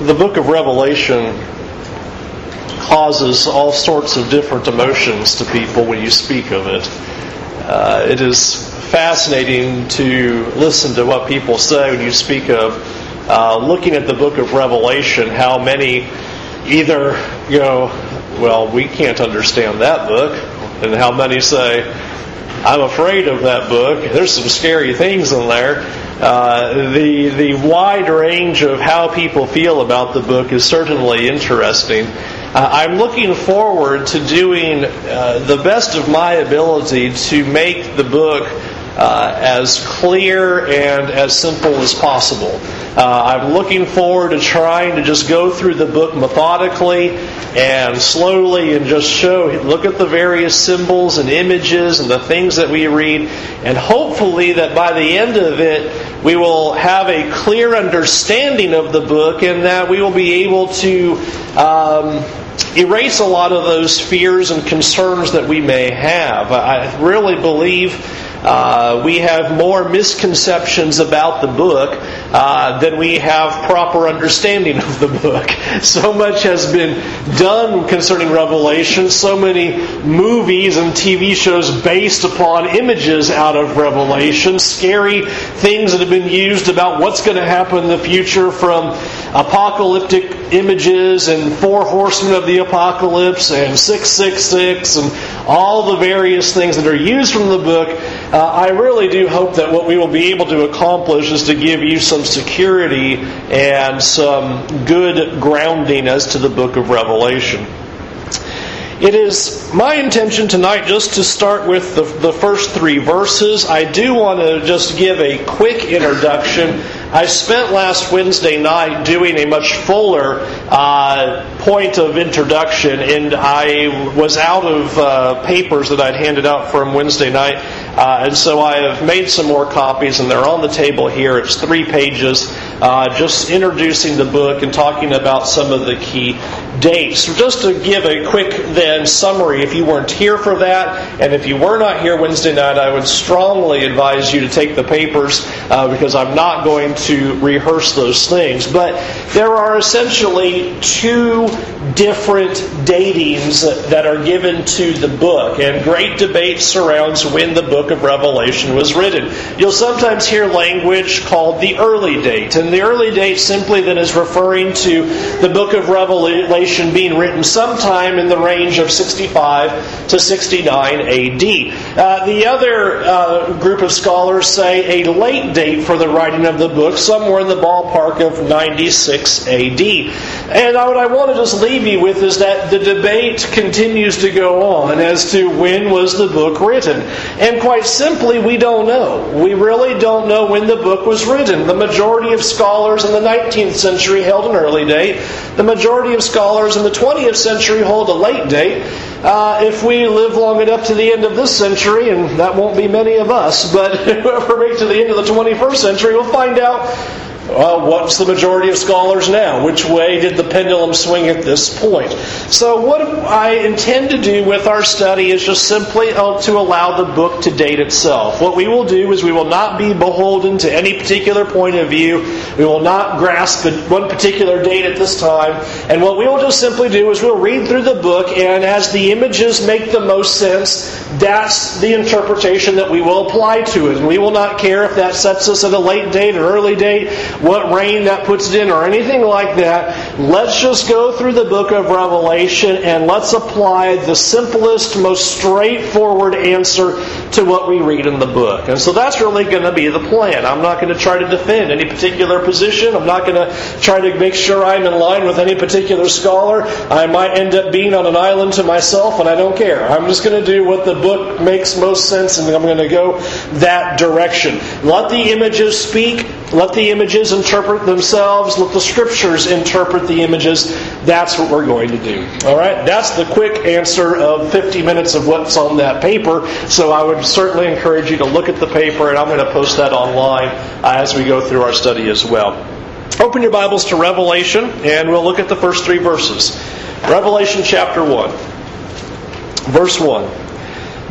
the book of Revelation causes all sorts of different emotions to people when you speak of it. Uh, it is fascinating to listen to what people say when you speak of uh, looking at the book of Revelation, how many either, know, well, we can't understand that book, and how many say, I'm afraid of that book. There's some scary things in there. Uh, the the wide range of how people feel about the book is certainly interesting. Uh, I'm looking forward to doing uh, the best of my ability to make the book uh, as clear and as simple as possible. Uh, I'm looking forward to trying to just go through the book methodically and slowly and just show, look at the various symbols and images and the things that we read, and hopefully that by the end of it, we will have a clear understanding of the book and that we will be able to um, erase a lot of those fears and concerns that we may have. I really believe uh, we have more misconceptions about the book uh, than we have proper understanding of the book. So much has been done concerning Revelation, so many movies and TV shows based upon images out of Revelation, scary things that have been used about what's going to happen in the future from apocalyptic images and four horsemen of the apocalypse and 666 and all the various things that are used from the book. Uh, I really do hope that what we will be able to accomplish is to give you some security and some good grounding as to the book of Revelation. It is my intention tonight just to start with the, the first three verses. I do want to just give a quick introduction. I spent last Wednesday night doing a much fuller uh, point of introduction, and I was out of uh, papers that I'd handed out from Wednesday night. Uh, and so I have made some more copies, and they're on the table here. It's three pages, uh, just introducing the book and talking about some of the key dates. Just to give a quick then summary, if you weren't here for that, and if you were not here Wednesday night, I would strongly advise you to take the papers uh, because I'm not going to rehearse those things. But there are essentially two different datings that are given to the book, and great debate surrounds when the book of Revelation was written. You'll sometimes hear language called the early date, and the early date simply then is referring to the book of Revelation being written sometime in the range of 65 to 69 AD. Uh, the other uh, group of scholars say a late date for the writing of the book, somewhere in the ballpark of 96 AD. And what I want to leave you with is that the debate continues to go on as to when was the book written. And quite simply, we don't know. We really don't know when the book was written. The majority of scholars in the 19th century held an early date. The majority of scholars in the 20th century hold a late date. Uh, if we live long enough to the end of this century, and that won't be many of us, but whoever makes to the end of the 21st century, we'll find out well, what's the majority of scholars now? Which way did the pendulum swing at this point? So, what I intend to do with our study is just simply uh, to allow the book to date itself. What we will do is we will not be beholden to any particular point of view. We will not grasp one particular date at this time. And what we will just simply do is we'll read through the book, and as the images make the most sense, that's the interpretation that we will apply to it. And we will not care if that sets us at a late date or early date what reign that puts it in, or anything like that. Let's just go through the book of Revelation and let's apply the simplest, most straightforward answer to what we read in the book. And so that's really going to be the plan. I'm not going to try to defend any particular position. I'm not going to try to make sure I'm in line with any particular scholar. I might end up being on an island to myself, and I don't care. I'm just going to do what the book makes most sense, and I'm going to go that direction. Let the images speak. Let the images interpret themselves. Let the scriptures interpret the images. That's what we're going to do. All right? That's the quick answer of 50 minutes of what's on that paper. So I would certainly encourage you to look at the paper, and I'm going to post that online uh, as we go through our study as well. Open your Bibles to Revelation, and we'll look at the first three verses. Revelation chapter 1, verse 1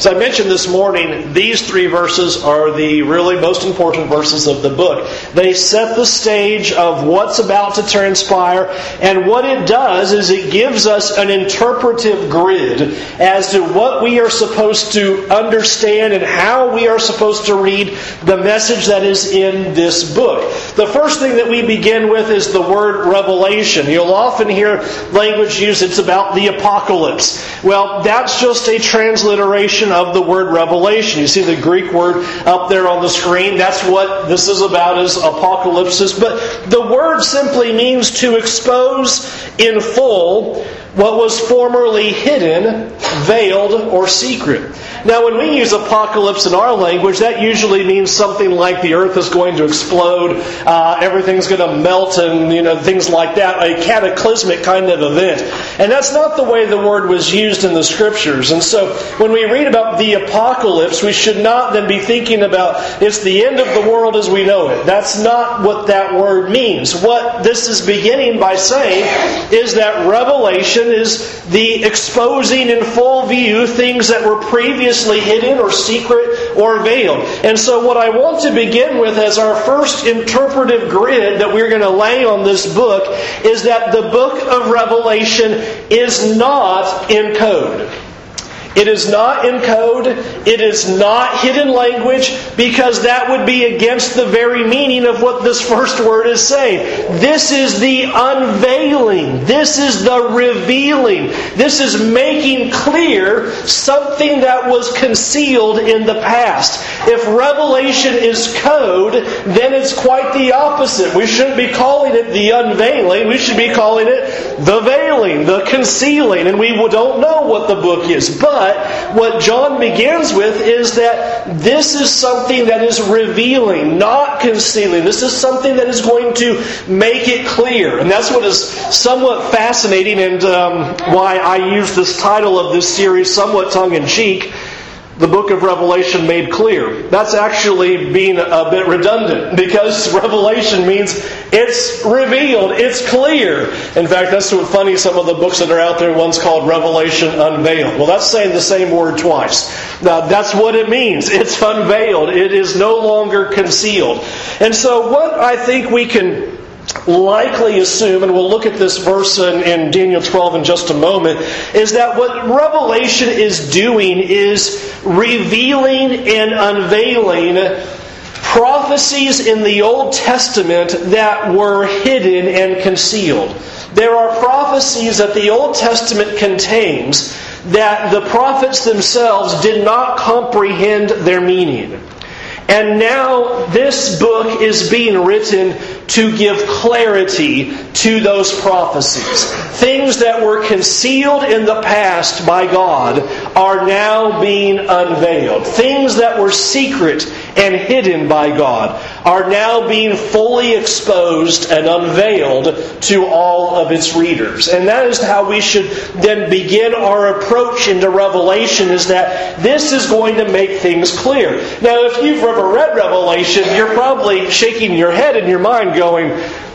As I mentioned this morning, these three verses are the really most important verses of the book. They set the stage of what's about to transpire, and what it does is it gives us an interpretive grid as to what we are supposed to understand and how we are supposed to read the message that is in this book. The first thing that we begin with is the word revelation. You'll often hear language used, it's about the apocalypse. Well, that's just a transliteration of the word revelation. You see the Greek word up there on the screen. That's what this is about is apocalypsis. But the word simply means to expose in full what was formerly hidden, veiled, or secret. Now, when we use apocalypse in our language, that usually means something like the earth is going to explode, uh, everything's going to melt, and you know things like that. A cataclysmic kind of event, and that's not the way the word was used in the scriptures. And so, when we read about the apocalypse, we should not then be thinking about it's the end of the world as we know it. That's not what that word means. What this is beginning by saying is that revelation is the exposing in full view things that were previously previously hidden or secret or veiled. And so, what I want to begin with as our first interpretive grid that we're going to lay on this book is that the book of Revelation is not in code. It is not in code. It is not hidden language because that would be against the very meaning of what this first word is saying. This is the unveiling. This is the revealing. This is making clear something that was concealed in the past. If revelation is code, then it's quite the opposite. We shouldn't be calling it the unveiling. We should be calling it the veiling, the concealing. And we don't know what the book is. But but what John begins with is that this is something that is revealing, not concealing. This is something that is going to make it clear. And that's what is somewhat fascinating and um, why I use this title of this series somewhat tongue in cheek the book of Revelation made clear. That's actually being a bit redundant because Revelation means it's revealed, it's clear. In fact, that's what funny some of the books that are out there, one's called Revelation Unveiled. Well, that's saying the same word twice. Now, that's what it means. It's unveiled. It is no longer concealed. And so, what I think we can likely assume, and we'll look at this verse in, in, Daniel 12 in just a moment, is that what Revelation is doing is revealing and unveiling prophecies in the Old Testament that were hidden and concealed. There are prophecies that the Old Testament contains that the prophets themselves did not comprehend their meaning. And now this book is being written to give clarity to those prophecies. Things that were concealed in the past by God are now being unveiled. Things that were secret and hidden by God are now being fully exposed and unveiled to all of its readers. And that is how we should then begin our approach into Revelation is that this is going to make things clear. Now, if you've ever read Revelation, you're probably shaking your head in your mind going,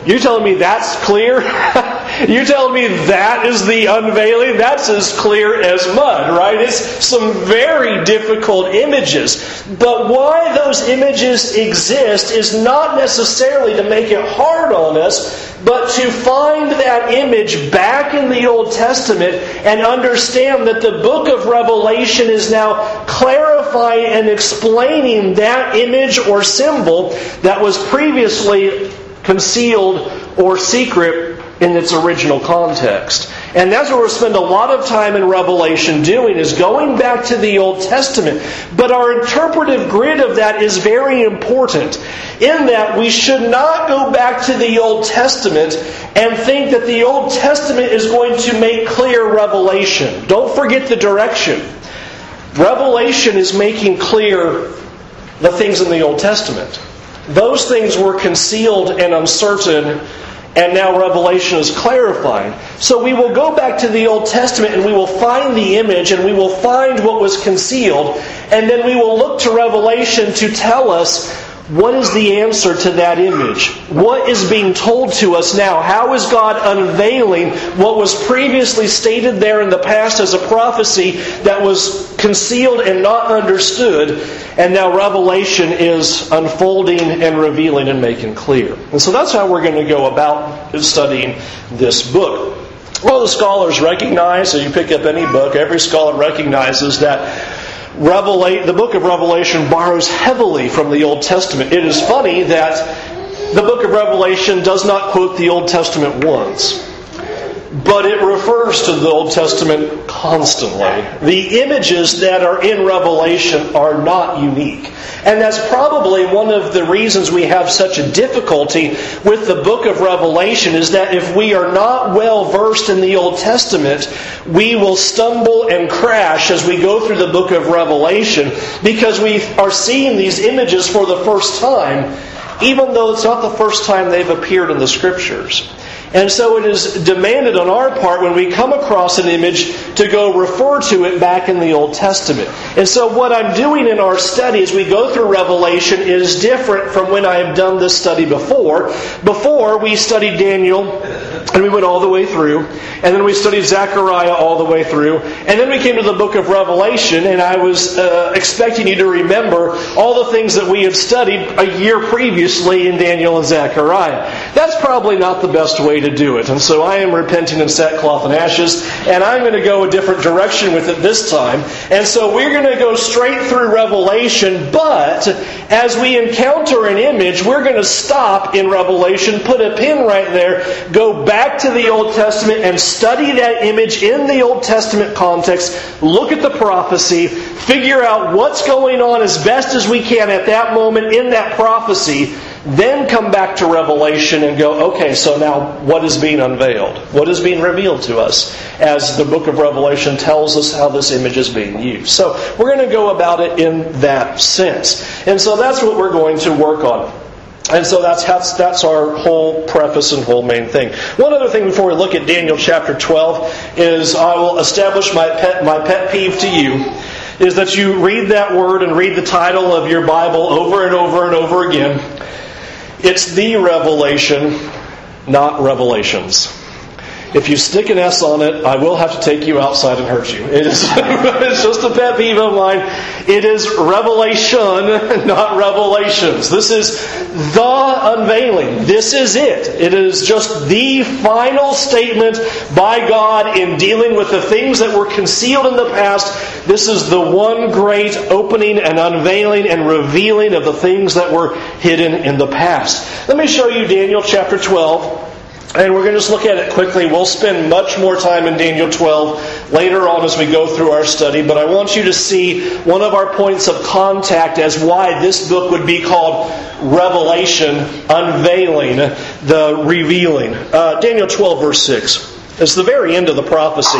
you telling me that's clear? You're telling me that is the unveiling? That's as clear as mud, right? It's some very difficult images. But why those images exist is not necessarily to make it hard on us, but to find that image back in the Old Testament and understand that the book of Revelation is now clarifying and explaining that image or symbol that was previously concealed or secret in its original context. And that's what we'll spend a lot of time in Revelation doing is going back to the Old Testament. But our interpretive grid of that is very important in that we should not go back to the Old Testament and think that the Old Testament is going to make clear Revelation. Don't forget the direction. Revelation is making clear the things in the Old Testament. Those things were concealed and uncertain and now Revelation is clarifying. So we will go back to the Old Testament and we will find the image and we will find what was concealed, and then we will look to Revelation to tell us what is the answer to that image? What is being told to us now? How is God unveiling what was previously stated there in the past as a prophecy that was concealed and not understood, and now Revelation is unfolding and revealing and making clear? And so that's how we're going to go about studying this book. Well, the scholars recognize, so you pick up any book, every scholar recognizes that The book of Revelation borrows heavily from the Old Testament. It is funny that the book of Revelation does not quote the Old Testament once but it refers to the Old Testament constantly. The images that are in Revelation are not unique. And that's probably one of the reasons we have such a difficulty with the book of Revelation is that if we are not well versed in the Old Testament, we will stumble and crash as we go through the book of Revelation because we are seeing these images for the first time, even though it's not the first time they've appeared in the Scriptures. And so it is demanded on our part when we come across an image to go refer to it back in the Old Testament. And so what I'm doing in our study as we go through Revelation is different from when I have done this study before. Before, we studied Daniel and we went all the way through. And then we studied Zechariah all the way through. And then we came to the book of Revelation, and I was uh, expecting you to remember all the things that we had studied a year previously in Daniel and Zechariah. That's probably not the best way to do it. And so I am repenting in sackcloth and ashes, and I'm going to go a different direction with it this time. And so we're going to go straight through Revelation, but as we encounter an image, we're going to stop in Revelation, put a pin right there, go back to the Old Testament, and study that image in the Old Testament context, look at the prophecy, figure out what's going on as best as we can at that moment in that prophecy, then come back to Revelation and go, okay, so now what is being unveiled? What is being revealed to us as the book of Revelation tells us how this image is being used? So we're going to go about it in that sense. And so that's what we're going to work on. And so that's, that's, that's our whole preface and whole main thing. One other thing before we look at Daniel chapter 12 is I will establish my pet, my pet peeve to you is that you read that word and read the title of your Bible over and over and over again. It's the revelation, not revelations. If you stick an S on it, I will have to take you outside and hurt you. It is, it's just a pet peeve of mine. It is revelation, not revelations. This is the unveiling. This is it. It is just the final statement by God in dealing with the things that were concealed in the past. This is the one great opening and unveiling and revealing of the things that were hidden in the past. Let me show you Daniel chapter 12. And we're going to just look at it quickly. We'll spend much more time in Daniel 12 later on as we go through our study, but I want you to see one of our points of contact as why this book would be called Revelation, unveiling, the revealing. Uh, Daniel 12, verse 6. It's the very end of the prophecy.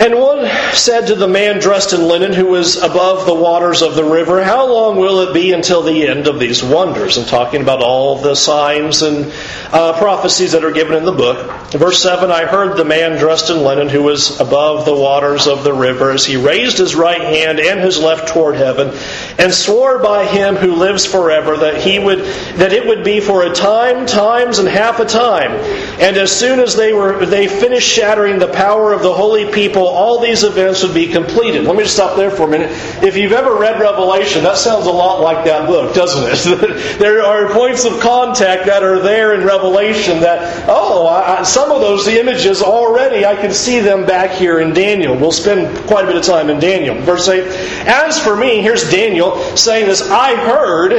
And one said to the man dressed in linen who was above the waters of the river, How long will it be until the end of these wonders? And talking about all the signs and uh, prophecies that are given in the book. Verse 7 I heard the man dressed in linen who was above the waters of the river as he raised his right hand and his left toward heaven and swore by him who lives forever that he would that it would be for a time, times, and half a time. And as soon as they were they finished shattering the power of the holy people, all these events would be completed. Let me just stop there for a minute. If you've ever read Revelation, that sounds a lot like that book, doesn't it? there are points of contact that are there in Revelation that, oh, I, some of those images already, I can see them back here in Daniel. We'll spend quite a bit of time in Daniel. Verse 8 As for me, here's Daniel saying this I heard,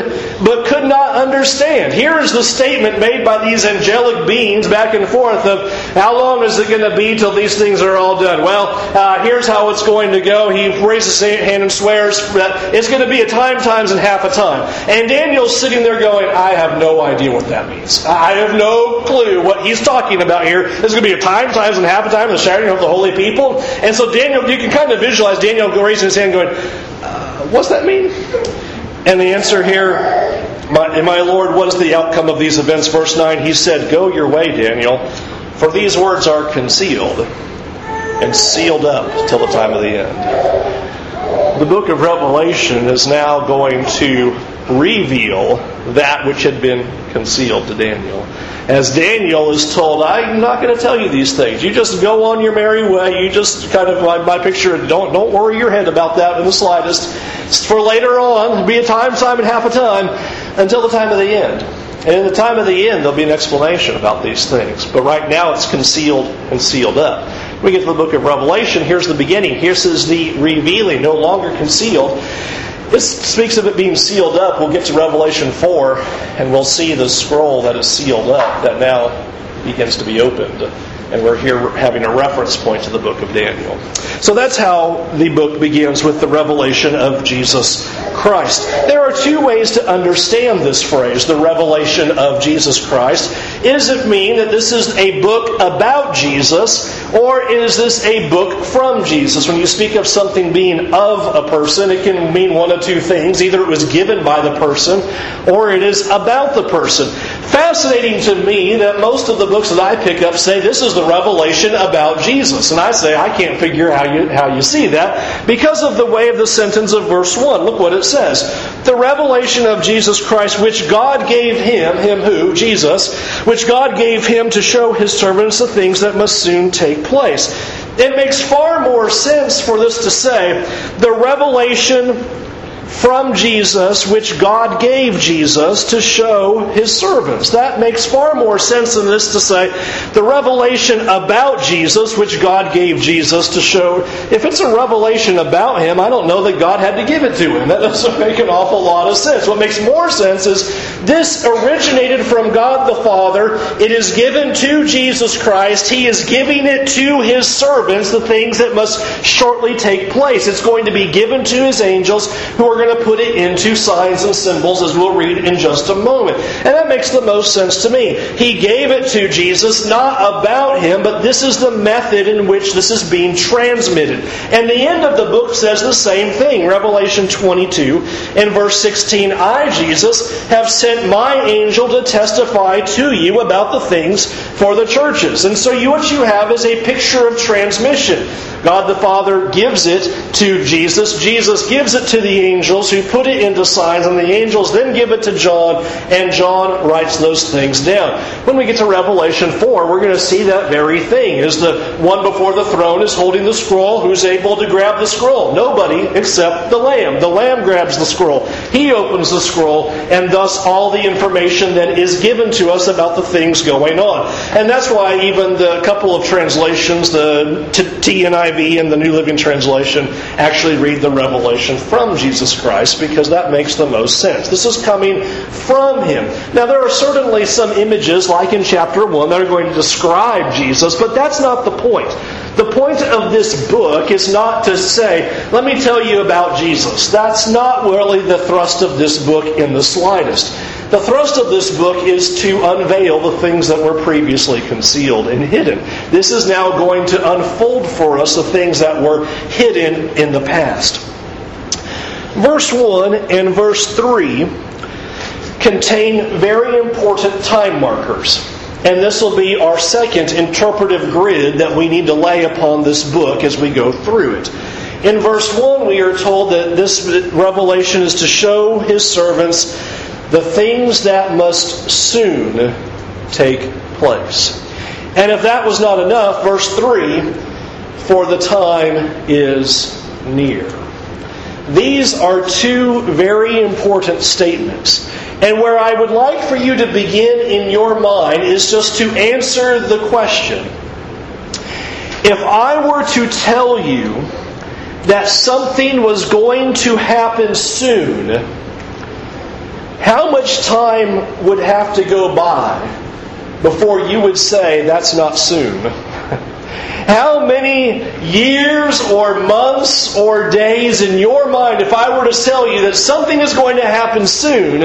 but could not understand. Here's the statement made by these angelic beings back and forth of how long is it going to be till these things are all done? Well, uh, here's how it's going to go. He raises his hand and swears that it's going to be a time, times, and half a time. And Daniel's sitting there going, I have no idea what that means. I have no clue what he's talking about here. There's going to be a time, times, and half a time, the shattering of the holy people. And so Daniel, you can kind of visualize Daniel raising his hand going, uh, what's that mean? And the answer here My, my Lord, what is the outcome of these events? Verse 9, he said, Go your way, Daniel, for these words are concealed and sealed up till the time of the end. The book of Revelation is now going to reveal that which had been concealed to Daniel. As Daniel is told, I'm not going to tell you these things. You just go on your merry way. You just kind of, my, my picture, don't, don't worry your head about that in the slightest. It's for later on, be a time, time, and half a time, until the time of the end. And in the time of the end, there'll be an explanation about these things. But right now, it's concealed and sealed up. We get to the book of Revelation. Here's the beginning. Here's the revealing, no longer concealed. This speaks of it being sealed up. We'll get to Revelation 4, and we'll see the scroll that is sealed up that now begins to be opened and we're here having a reference point to the book of Daniel. So that's how the book begins with the revelation of Jesus Christ. There are two ways to understand this phrase, the revelation of Jesus Christ. Does it mean that this is a book about Jesus, or is this a book from Jesus? When you speak of something being of a person, it can mean one of two things. Either it was given by the person, or it is about the person. Fascinating to me that most of the books that I pick up say this is the revelation about Jesus. And I say, I can't figure how you, how you see that because of the way of the sentence of verse 1. Look what it says. The revelation of Jesus Christ, which God gave him, him who? Jesus, which God gave him to show his servants the things that must soon take place. It makes far more sense for this to say, the revelation from Jesus, which God gave Jesus to show his servants. That makes far more sense than this to say the revelation about Jesus, which God gave Jesus to show. If it's a revelation about him, I don't know that God had to give it to him. That doesn't make an awful lot of sense. What makes more sense is this originated from God the Father. It is given to Jesus Christ. He is giving it to his servants, the things that must shortly take place. It's going to be given to his angels who are going to put it into signs and symbols, as we'll read in just a moment. And that makes the most sense to me. He gave it to Jesus, not about him, but this is the method in which this is being transmitted. And the end of the book says the same thing. Revelation 22 and verse 16 I, Jesus, have sent my angel to testify to you about the things for the churches. And so you, what you have is a picture of transmission. God the Father gives it to Jesus. Jesus gives it to the angels who put it into signs, and the angels then give it to John, and John writes those things down. When we get to Revelation 4, we're going to see that very thing. Is the one before the throne is holding the scroll, who's able to grab the scroll? Nobody except the Lamb. The Lamb grabs the scroll. He opens the scroll, and thus all the information that is given to us about the things going on. And that's why even the couple of translations, the TNIV and the New Living Translation actually read the revelation from Jesus Christ because that makes the most sense. This is coming from Him. Now, there are certainly some images, like in chapter 1, that are going to describe Jesus, but that's not the point. The point of this book is not to say, let me tell you about Jesus. That's not really the thrust of this book in the slightest. The thrust of this book is to unveil the things that were previously concealed and hidden. This is now going to unfold for us the things that were hidden in the past. Verse 1 and verse 3 contain very important time markers. And this will be our second interpretive grid that we need to lay upon this book as we go through it. In verse 1, we are told that this revelation is to show his servants the things that must soon take place. And if that was not enough, verse 3 for the time is near. These are two very important statements. And where I would like for you to begin in your mind is just to answer the question if I were to tell you that something was going to happen soon, how much time would have to go by before you would say that's not soon? How many years or months or days in your mind, if I were to tell you that something is going to happen soon,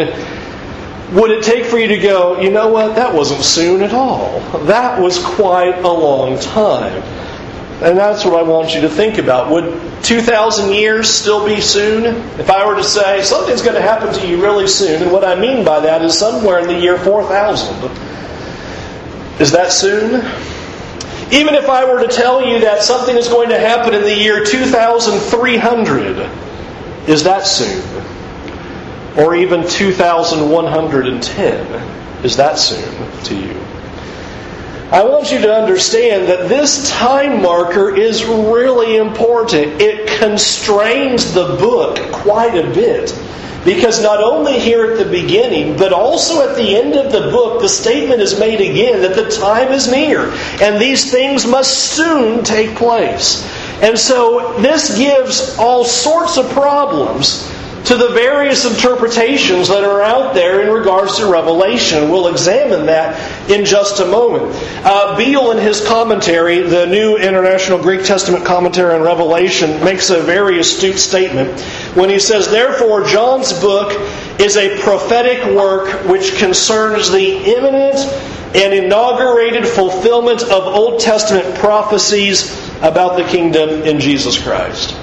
would it take for you to go, you know what, that wasn't soon at all? That was quite a long time. And that's what I want you to think about. Would 2,000 years still be soon? If I were to say something's going to happen to you really soon, and what I mean by that is somewhere in the year 4000. Is that soon? Even if I were to tell you that something is going to happen in the year 2300, is that soon? Or even 2110, is that soon to you? I want you to understand that this time marker is really important. It constrains the book quite a bit. Because not only here at the beginning, but also at the end of the book, the statement is made again that the time is near and these things must soon take place. And so this gives all sorts of problems to the various interpretations that are out there in regards to Revelation. We'll examine that in just a moment. Uh, Beale, in his commentary, the New International Greek Testament Commentary on Revelation, makes a very astute statement when he says, Therefore, John's book is a prophetic work which concerns the imminent and inaugurated fulfillment of Old Testament prophecies about the kingdom in Jesus Christ.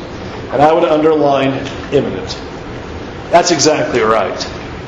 And I would underline imminent. That's exactly right.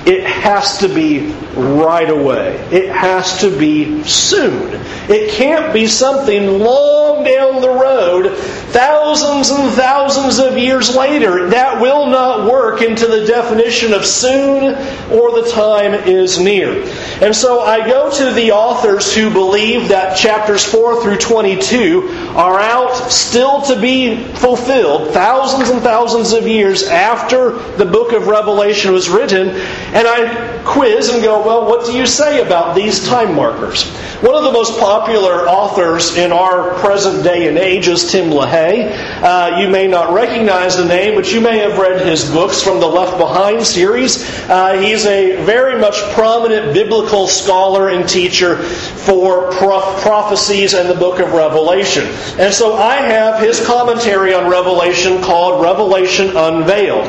It has to be right away. It has to be soon. It can't be something long down the road, thousands and thousands of years later. That will not work into the definition of soon or the time is near. And so I go to the authors who believe that chapters 4 through 22 are out still to be fulfilled, thousands and thousands of years after the book of Revelation was written. And I quiz and go, well, what do you say about these time markers? One of the most popular authors in our present day and age is Tim LaHaye. Uh, you may not recognize the name, but you may have read his books from the Left Behind series. Uh, he's a very much prominent biblical scholar and teacher for prophecies and the book of Revelation. And so I have his commentary on Revelation called Revelation Unveiled.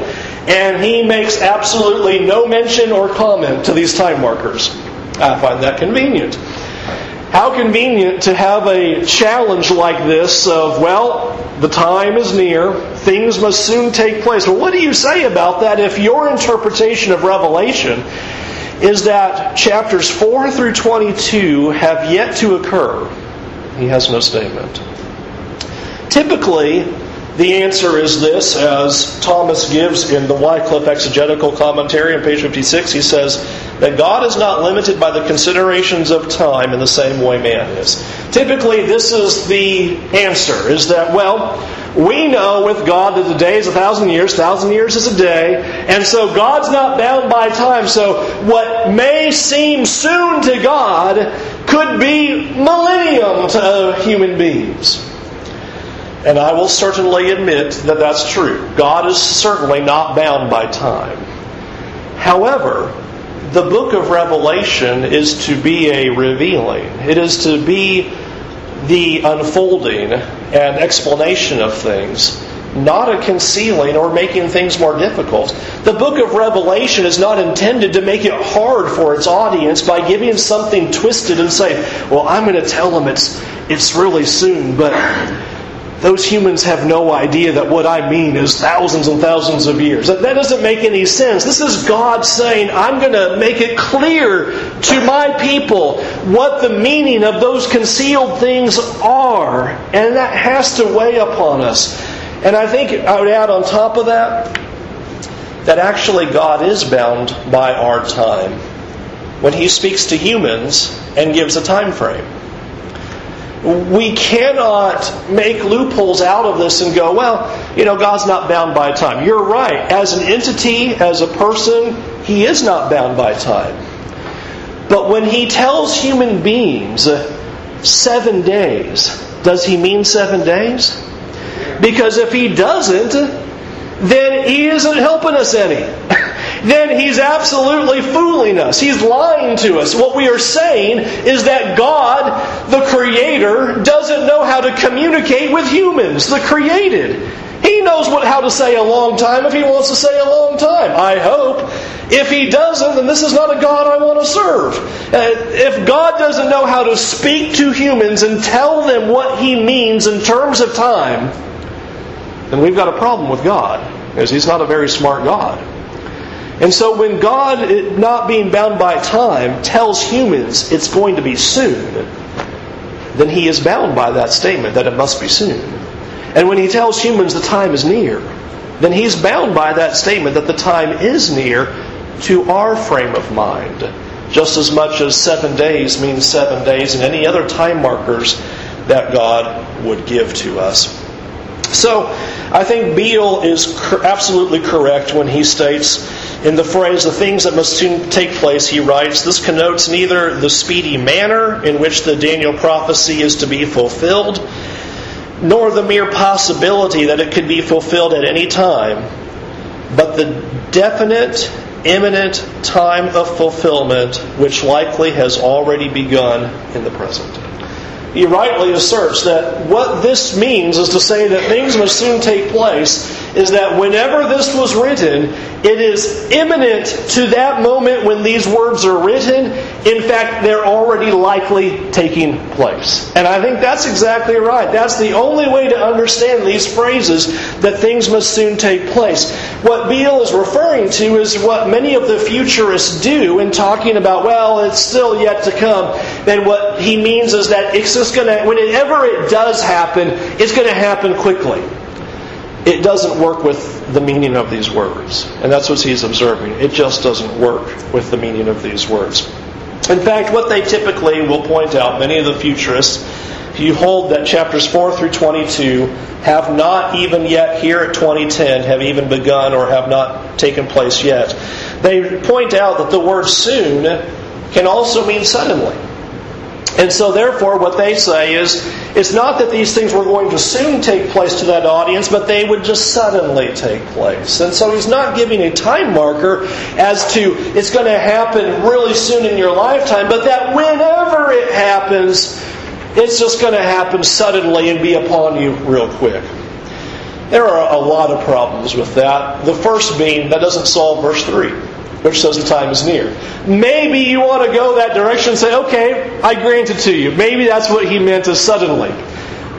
And he makes absolutely no mention or comment to these time markers. I find that convenient. How convenient to have a challenge like this of, well, the time is near, things must soon take place. Well, what do you say about that if your interpretation of Revelation is that chapters 4 through 22 have yet to occur? He has no statement. Typically, the answer is this, as Thomas gives in the Wycliffe Exegetical Commentary on page 56. He says that God is not limited by the considerations of time in the same way man is. Typically, this is the answer, is that, well, we know with God that the day is a thousand years, thousand years is a day, and so God's not bound by time. So what may seem soon to God could be millennium to human beings. And I will certainly admit that that's true. God is certainly not bound by time. However, the book of Revelation is to be a revealing, it is to be the unfolding and explanation of things, not a concealing or making things more difficult. The book of Revelation is not intended to make it hard for its audience by giving something twisted and say, well, I'm going to tell them it's, it's really soon, but those humans have no idea that what I mean is thousands and thousands of years. That, doesn't make any sense. This is God saying, I'm going to make it clear to my people what the meaning of those concealed things are. And that has to weigh upon us. And I think I would add on top of that that actually God is bound by our time when He speaks to humans and gives a time frame we cannot make loopholes out of this and go, well, you know, God's not bound by time. You're right. As an entity, as a person, He is not bound by time. But when He tells human beings uh, seven days, does He mean seven days? Because if He doesn't, then He isn't helping us any. then he's absolutely fooling us. He's lying to us. What we are saying is that God, the Creator, doesn't know how to communicate with humans, the created. He knows what, how to say a long time if he wants to say a long time. I hope. If he doesn't, then this is not a God I want to serve. Uh, if God doesn't know how to speak to humans and tell them what he means in terms of time, then we've got a problem with God, because he's not a very smart God. And so when God, not being bound by time, tells humans it's going to be soon, then he is bound by that statement that it must be soon. And when he tells humans the time is near, then he's bound by that statement that the time is near to our frame of mind. Just as much as seven days means seven days and any other time markers that God would give to us. So, I think Beale is absolutely correct when he states in the phrase, the things that must soon take place, he writes, this connotes neither the speedy manner in which the Daniel prophecy is to be fulfilled, nor the mere possibility that it could be fulfilled at any time, but the definite, imminent time of fulfillment which likely has already begun in the present he rightly asserts that what this means is to say that things must soon take place is that whenever this was written, it is imminent to that moment when these words are written. In fact, they're already likely taking place. And I think that's exactly right. That's the only way to understand these phrases that things must soon take place. What Beale is referring to is what many of the futurists do in talking about, well, it's still yet to come. And what he means is that it's just going to, whenever it does happen, it's going to happen quickly it doesn't work with the meaning of these words. And that's what he's observing. It just doesn't work with the meaning of these words. In fact, what they typically will point out, many of the futurists, you hold that chapters 4 through 22 have not even yet here at 2010 have even begun or have not taken place yet, they point out that the word soon can also mean suddenly. And so, therefore, what they say is it's not that these things were going to soon take place to that audience, but they would just suddenly take place. And so, he's not giving a time marker as to it's going to happen really soon in your lifetime, but that whenever it happens, it's just going to happen suddenly and be upon you real quick. There are a lot of problems with that. The first being that doesn't solve verse 3 which says the time is near. Maybe you want to go that direction and say, okay, I grant it to you. Maybe that's what he meant as suddenly.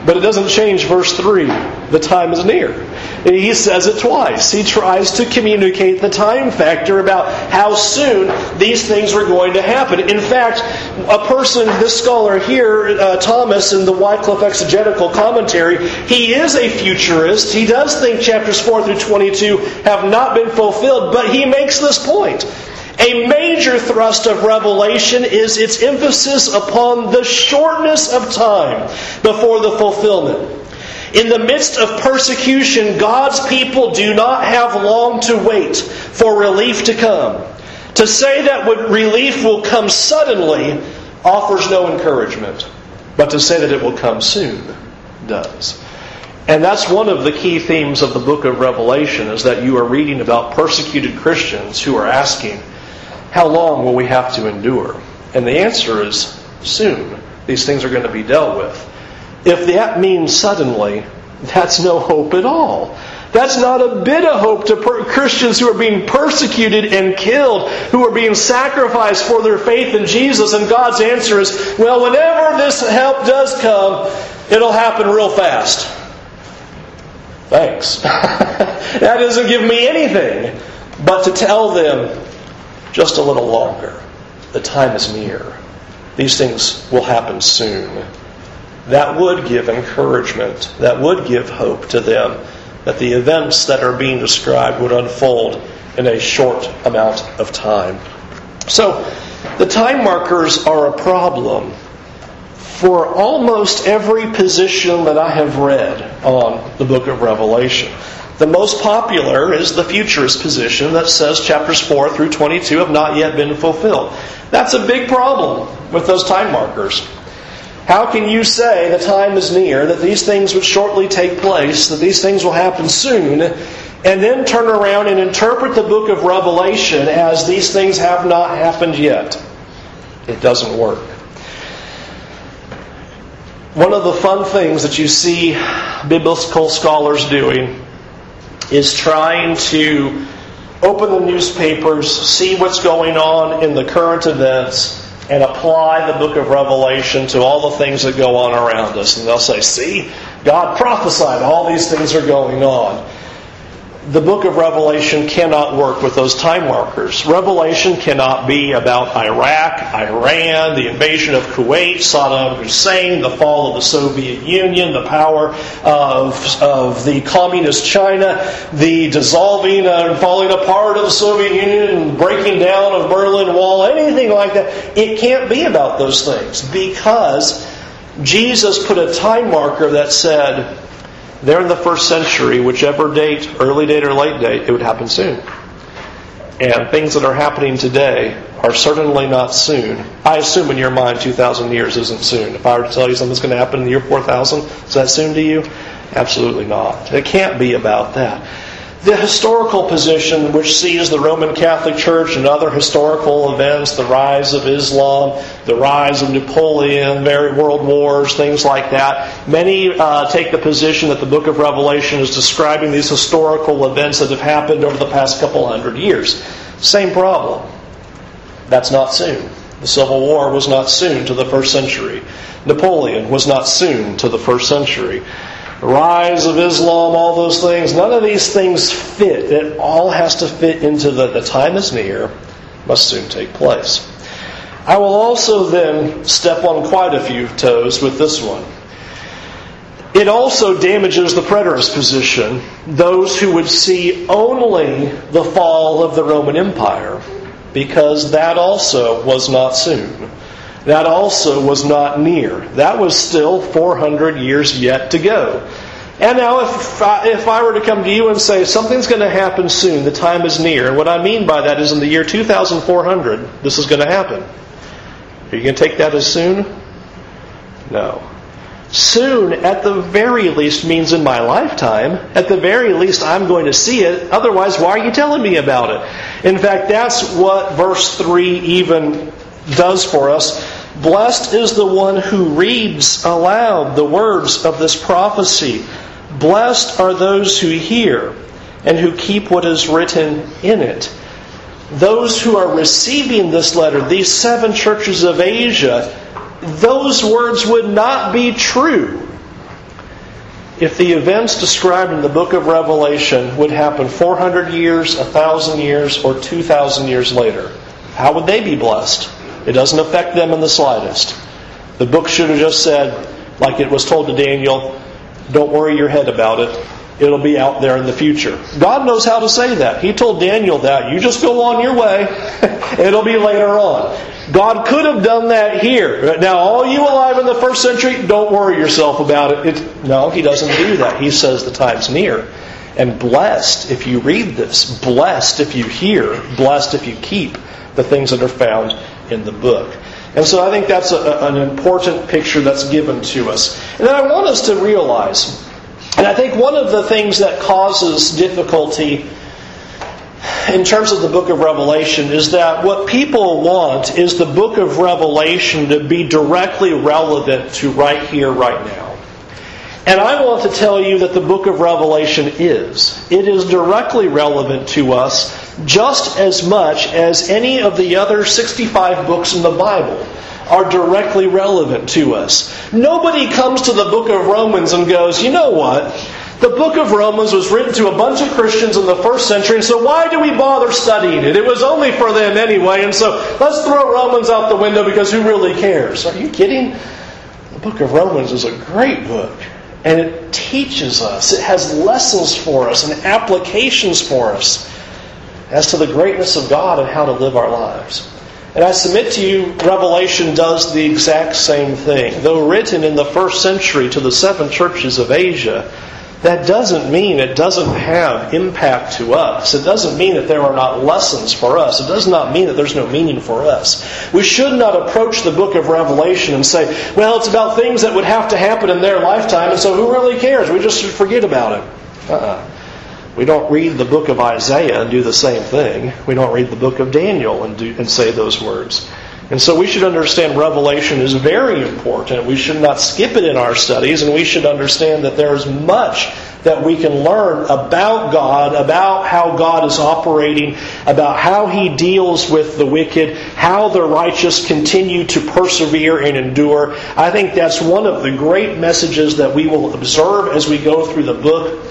But it doesn't change verse 3. The time is near. He says it twice. He tries to communicate the time factor about how soon these things are going to happen. In fact, a person, this scholar here, uh, Thomas, in the Wycliffe Exegetical Commentary, he is a futurist. He does think chapters 4 through 22 have not been fulfilled, but he makes this point. A major thrust of Revelation is its emphasis upon the shortness of time before the fulfillment. In the midst of persecution, God's people do not have long to wait for relief to come. To say that relief will come suddenly offers no encouragement, but to say that it will come soon does. And that's one of the key themes of the book of Revelation is that you are reading about persecuted Christians who are asking, how long will we have to endure? And the answer is soon. These things are going to be dealt with. If that means suddenly, that's no hope at all. That's not a bit of hope to per- Christians who are being persecuted and killed, who are being sacrificed for their faith in Jesus. And God's answer is, well, whenever this help does come, it'll happen real fast. Thanks. that doesn't give me anything but to tell them just a little longer. The time is near. These things will happen soon. That would give encouragement. That would give hope to them that the events that are being described would unfold in a short amount of time. So, the time markers are a problem for almost every position that I have read on the book of Revelation. The most popular is the futurist position that says chapters 4 through 22 have not yet been fulfilled. That's a big problem with those time markers. How can you say the time is near, that these things would shortly take place, that these things will happen soon, and then turn around and interpret the book of Revelation as these things have not happened yet? It doesn't work. One of the fun things that you see biblical scholars doing is trying to open the newspapers, see what's going on in the current events, and apply the book of Revelation to all the things that go on around us. And they'll say, See, God prophesied all these things are going on the book of Revelation cannot work with those time markers. Revelation cannot be about Iraq, Iran, the invasion of Kuwait, Saddam Hussein, the fall of the Soviet Union, the power of, of the communist China, the dissolving and falling apart of the Soviet Union and breaking down of Berlin Wall, anything like that. It can't be about those things because Jesus put a time marker that said, there in the first century, whichever date, early date or late date, it would happen soon. And things that are happening today are certainly not soon. I assume in your mind 2,000 years isn't soon. If I were to tell you something's going to happen in the year 4000, is that soon to you? Absolutely not. It can't be about that the historical position, which sees the Roman Catholic Church and other historical events, the rise of Islam, the rise of Napoleon, very world wars, things like that, many uh, take the position that the book of Revelation is describing these historical events that have happened over the past couple hundred years. Same problem. That's not soon. The Civil War was not soon to the first century. Napoleon was not soon to the first century rise of Islam, all those things. None of these things fit. It all has to fit into the, the time is near, must soon take place. I will also then step on quite a few toes with this one. It also damages the preterist position, those who would see only the fall of the Roman Empire, because that also was not soon. That also was not near. That was still 400 years yet to go. And now, if I, if I were to come to you and say something's going to happen soon, the time is near, and what I mean by that is in the year 2400, this is going to happen. Are you going to take that as soon? No. Soon, at the very least, means in my lifetime. At the very least, I'm going to see it. Otherwise, why are you telling me about it? In fact, that's what verse 3 even does for us. Blessed is the one who reads aloud the words of this prophecy. Blessed are those who hear and who keep what is written in it. Those who are receiving this letter, these seven churches of Asia, those words would not be true if the events described in the book of Revelation would happen 400 years, 1,000 years, or 2,000 years later. How would they be blessed? It doesn't affect them in the slightest. The book should have just said, like it was told to Daniel, don't worry your head about it. It'll be out there in the future. God knows how to say that. He told Daniel that. You just go on your way. It'll be later on. God could have done that here. Now, all you alive in the first century, don't worry yourself about it. it no, He doesn't do that. He says the time's near. And blessed if you read this, blessed if you hear, blessed if you keep the things that are found in the book. And so I think that's a, an important picture that's given to us. And then I want us to realize, and I think one of the things that causes difficulty in terms of the book of Revelation is that what people want is the book of Revelation to be directly relevant to right here, right now. And I want to tell you that the book of Revelation is. It is directly relevant to us just as much as any of the other 65 books in the Bible are directly relevant to us. Nobody comes to the book of Romans and goes, you know what? The book of Romans was written to a bunch of Christians in the first century, and so why do we bother studying it? It was only for them anyway, and so let's throw Romans out the window because who really cares? Are you kidding? The book of Romans is a great book. And it teaches us, it has lessons for us and applications for us as to the greatness of God and how to live our lives. And I submit to you, Revelation does the exact same thing. Though written in the first century to the seven churches of Asia, that doesn't mean it doesn't have impact to us. It doesn't mean that there are not lessons for us. It does not mean that there's no meaning for us. We should not approach the book of Revelation and say, well, it's about things that would have to happen in their lifetime, and so who really cares? We just forget about it. Uh-uh. We don't read the book of Isaiah and do the same thing. We don't read the book of Daniel and, do, and say those words. And so we should understand Revelation is very important. We should not skip it in our studies, and we should understand that there is much that we can learn about God, about how God is operating, about how He deals with the wicked, how the righteous continue to persevere and endure. I think that's one of the great messages that we will observe as we go through the book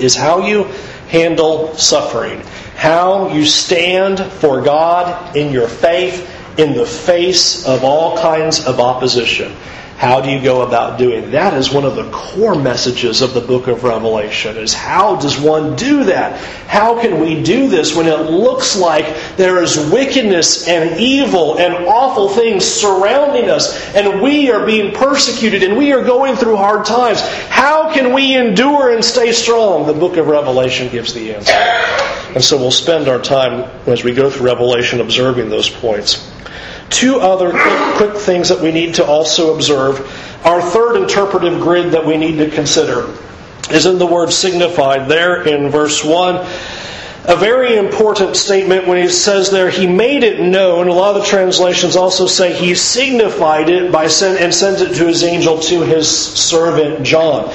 is how you handle suffering, how you stand for God in your faith in the face of all kinds of opposition. How do you go about doing that? Is one of the core messages of the book of Revelation. Is how does one do that? How can we do this when it looks like there is wickedness and evil and awful things surrounding us, and we are being persecuted and we are going through hard times? How can we endure and stay strong? The book of Revelation gives the answer. And so we'll spend our time as we go through Revelation observing those points. Two other quick, quick things that we need to also observe. Our third interpretive grid that we need to consider is in the word signified there in verse 1 a very important statement when he says there, he made it known. A lot of the translations also say he signified it by send, and sent it to his angel to his servant John.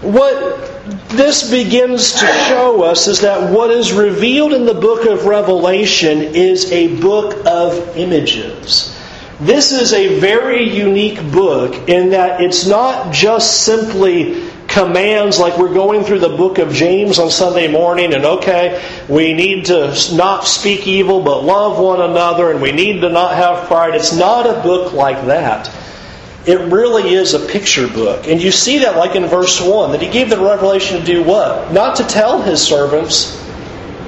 What this begins to show us is that what is revealed in the book of Revelation is a book of images. This is a very unique book in that it's not just simply commands like we're going through the book of James on Sunday morning and okay, we need to not speak evil but love one another and we need to not have pride. It's not a book like that. It really is a picture book. And you see that like in verse 1 that he gave the revelation to do what? Not to tell his servants,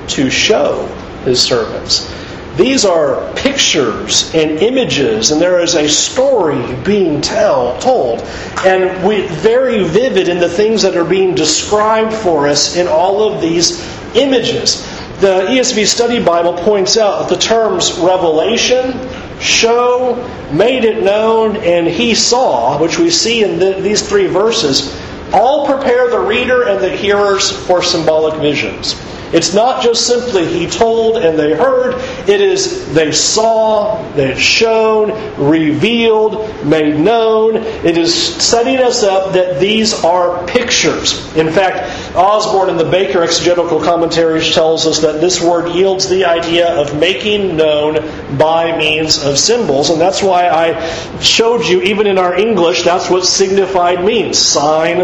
to show his servants. These are pictures and images, and there is a story being tell, told, and we, very vivid in the things that are being described for us in all of these images. The ESV Study Bible points out that the terms revelation, show, made it known, and he saw, which we see in the, these three verses, all prepare the reader and the hearers for symbolic visions. It's not just simply he told and they heard, it is they saw, they've shown, revealed, made known. It is setting us up that these are pictures. In fact, Osborne in the Baker Exegetical Commentaries tells us that this word yields the idea of making known by means of symbols, and that's why I showed you, even in our English, that's what signified means. Sign,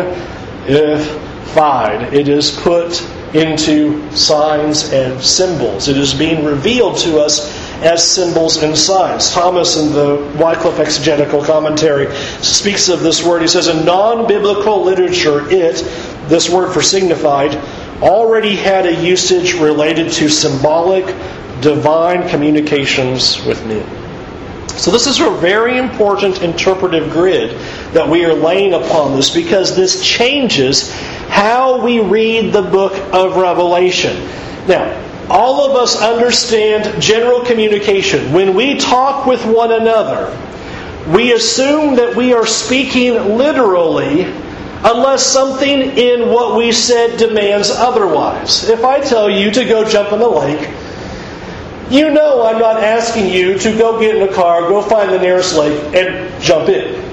if. It is put into signs and symbols. It is being revealed to us as symbols and signs. Thomas in the Wycliffe exegetical commentary speaks of this word. He says, In non biblical literature, it, this word for signified, already had a usage related to symbolic, divine communications with men. So, this is a very important interpretive grid that we are laying upon this because this changes how we read the book of Revelation. Now, all of us understand general communication. When we talk with one another, we assume that we are speaking literally unless something in what we said demands otherwise. If I tell you to go jump in the lake, you know I'm not asking you to go get in a car, go find the nearest lake, and jump in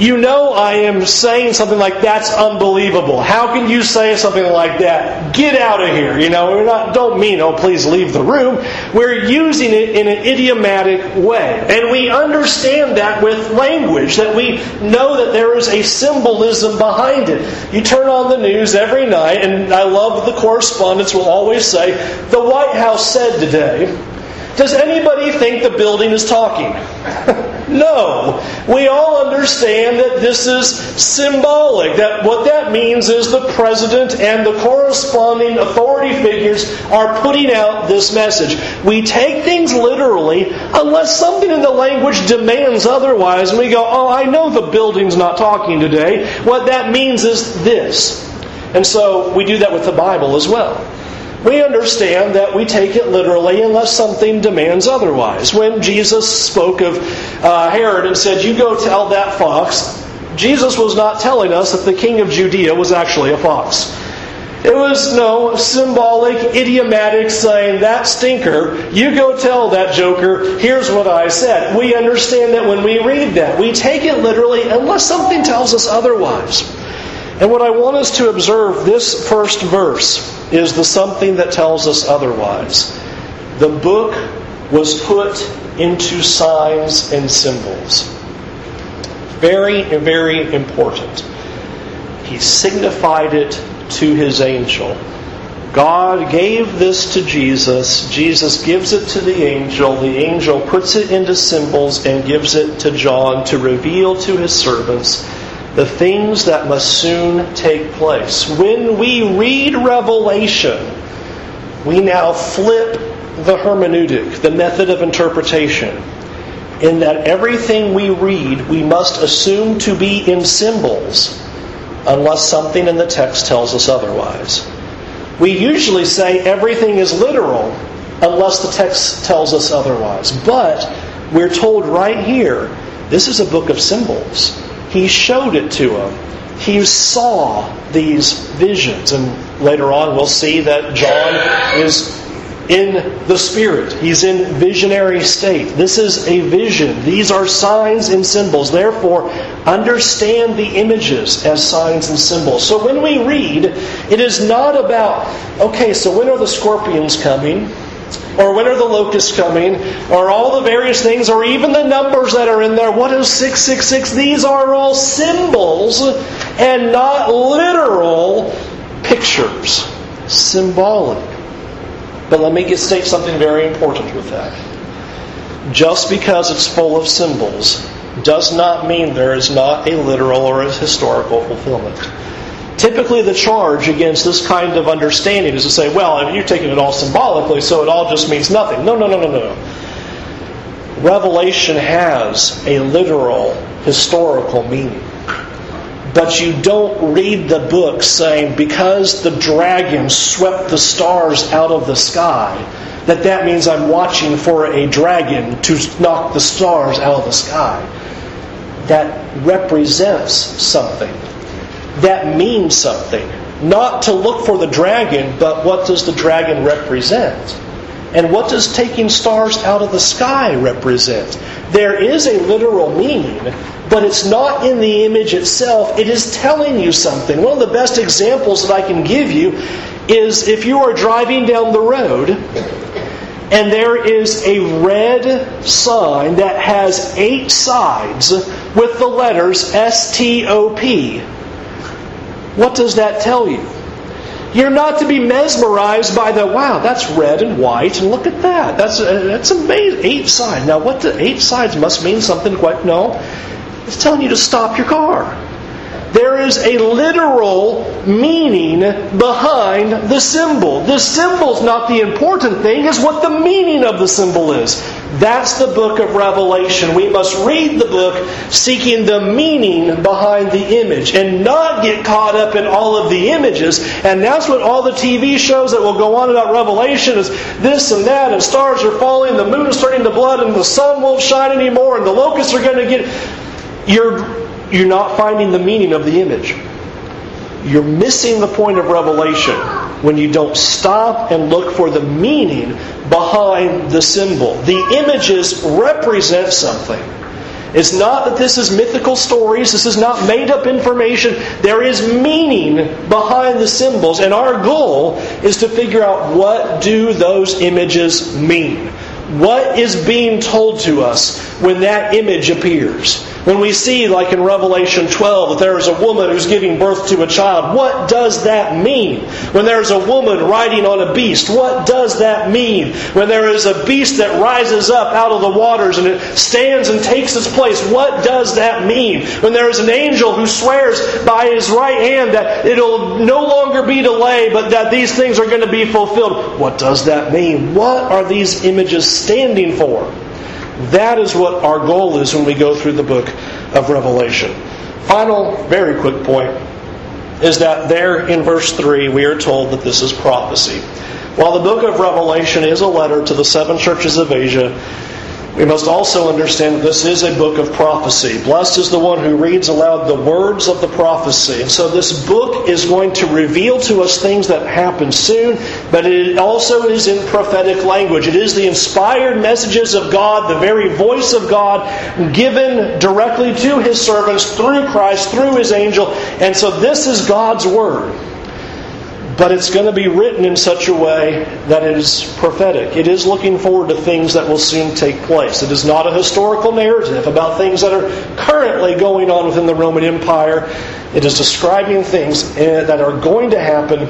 you know I am saying something like that's unbelievable. How can you say something like that? Get out of here. You know, we're not don't mean, oh please leave the room. We're using it in an idiomatic way. And we understand that with language, that we know that there is a symbolism behind it. You turn on the news every night, and I love the correspondents will always say, the White House said today, does anybody think the building is talking? no. We all understand that this is symbolic. That what that means is the president and the corresponding authority figures are putting out this message. We take things literally unless something in the language demands otherwise, and we go, "Oh, I know the building's not talking today." What that means is this. And so we do that with the Bible as well we understand that we take it literally unless something demands otherwise. When Jesus spoke of uh, Herod and said, You go tell that fox, Jesus was not telling us that the king of Judea was actually a fox. It was no symbolic, idiomatic saying, that stinker, you go tell that joker, here's what I said. We understand that when we read that, we take it literally unless something tells us otherwise. And what I want us to observe this first verse is the something that tells us otherwise. The book was put into signs and symbols. Very, very important. He signified it to his angel. God gave this to Jesus. Jesus gives it to the angel. The angel puts it into symbols and gives it to John to reveal to his servants the things that must soon take place. When we read Revelation, we now flip the hermeneutic, the method of interpretation, in that everything we read we must assume to be in symbols unless something in the text tells us otherwise. We usually say everything is literal unless the text tells us otherwise. But we're told right here this is a book of symbols. He showed it to him. He saw these visions. And later on, we'll see that John is in the Spirit. He's in visionary state. This is a vision. These are signs and symbols. Therefore, understand the images as signs and symbols. So when we read, it is not about, okay, so when are the scorpions coming? Or when are the locusts coming? Or all the various things, or even the numbers that are in there. What is 666? These are all symbols and not literal pictures. Symbolic. But let me state something very important with that. Just because it's full of symbols does not mean there is not a literal or a historical fulfillment. Typically, the charge against this kind of understanding is to say, well, you're taking it all symbolically, so it all just means nothing. No, no, no, no, no. Revelation has a literal, historical meaning. But you don't read the book saying, because the dragon swept the stars out of the sky, that that means I'm watching for a dragon to knock the stars out of the sky. That represents something. That means something. Not to look for the dragon, but what does the dragon represent? And what does taking stars out of the sky represent? There is a literal meaning, but it's not in the image itself. It is telling you something. One of the best examples that I can give you is if you are driving down the road and there is a red sign that has eight sides with the letters S T O P. What does that tell you? You're not to be mesmerized by the wow, that's red and white, and look at that. That's uh, that's amazing. Eight sides. Now, what the eight sides must mean something quite no. It's telling you to stop your car. There is a literal meaning behind the symbol. The symbol's not the important thing, is what the meaning of the symbol is. That's the book of Revelation. We must read the book seeking the meaning behind the image and not get caught up in all of the images. And that's what all the TV shows that will go on about Revelation is this and that, and stars are falling, the moon is turning to blood, and the sun won't shine anymore, and the locusts are going to get. You're you're not finding the meaning of the image. You're missing the point of revelation when you don't stop and look for the meaning behind the symbol. The images represent something. It's not that this is mythical stories, this is not made up information. There is meaning behind the symbols, and our goal is to figure out what do those images mean? What is being told to us when that image appears? When we see, like in Revelation 12, that there is a woman who's giving birth to a child, what does that mean? When there is a woman riding on a beast, what does that mean? When there is a beast that rises up out of the waters and it stands and takes its place, what does that mean? When there is an angel who swears by his right hand that it'll no longer be delay, but that these things are going to be fulfilled, what does that mean? What are these images standing for? That is what our goal is when we go through the book of Revelation. Final, very quick point is that there in verse 3 we are told that this is prophecy. While the book of Revelation is a letter to the seven churches of Asia, We must also understand that this is a book of prophecy. Blessed is the one who reads aloud the words of the prophecy. And so this book is going to reveal to us things that happen soon, but it also is in prophetic language. It is the inspired messages of God, the very voice of God, given directly to his servants through Christ, through his angel. And so this is God's word but it's going to be written in such a way that it is prophetic. It is looking forward to things that will soon take place. It is not a historical narrative about things that are currently going on within the Roman Empire. It is describing things eh, that are going to happen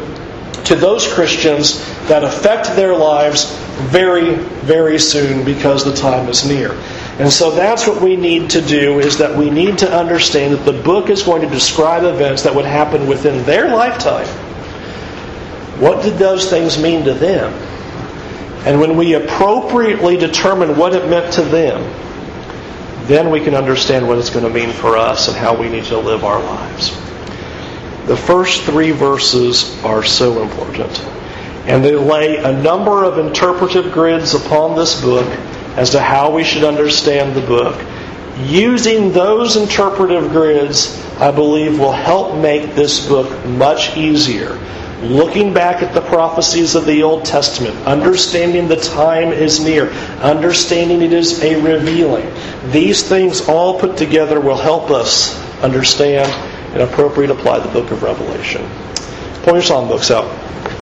to those Christians that affect their lives very, very soon because the time is near. And so that's what we need to do is that we need to understand that the book is going to describe events that would happen within their lifetime what did those things mean to them? And when we appropriately determine what it meant to them, then we can understand what it's going to mean for us and how we need to live our lives. The first three verses are so important. And they lay a number of interpretive grids upon this book as to how we should understand the book. Using those interpretive grids, I believe, will help make this book much easier looking back at the prophecies of the Old Testament, understanding the time is near, understanding it is a revealing. These things all put together will help us understand and appropriately apply the book of Revelation. Pull your songbooks out.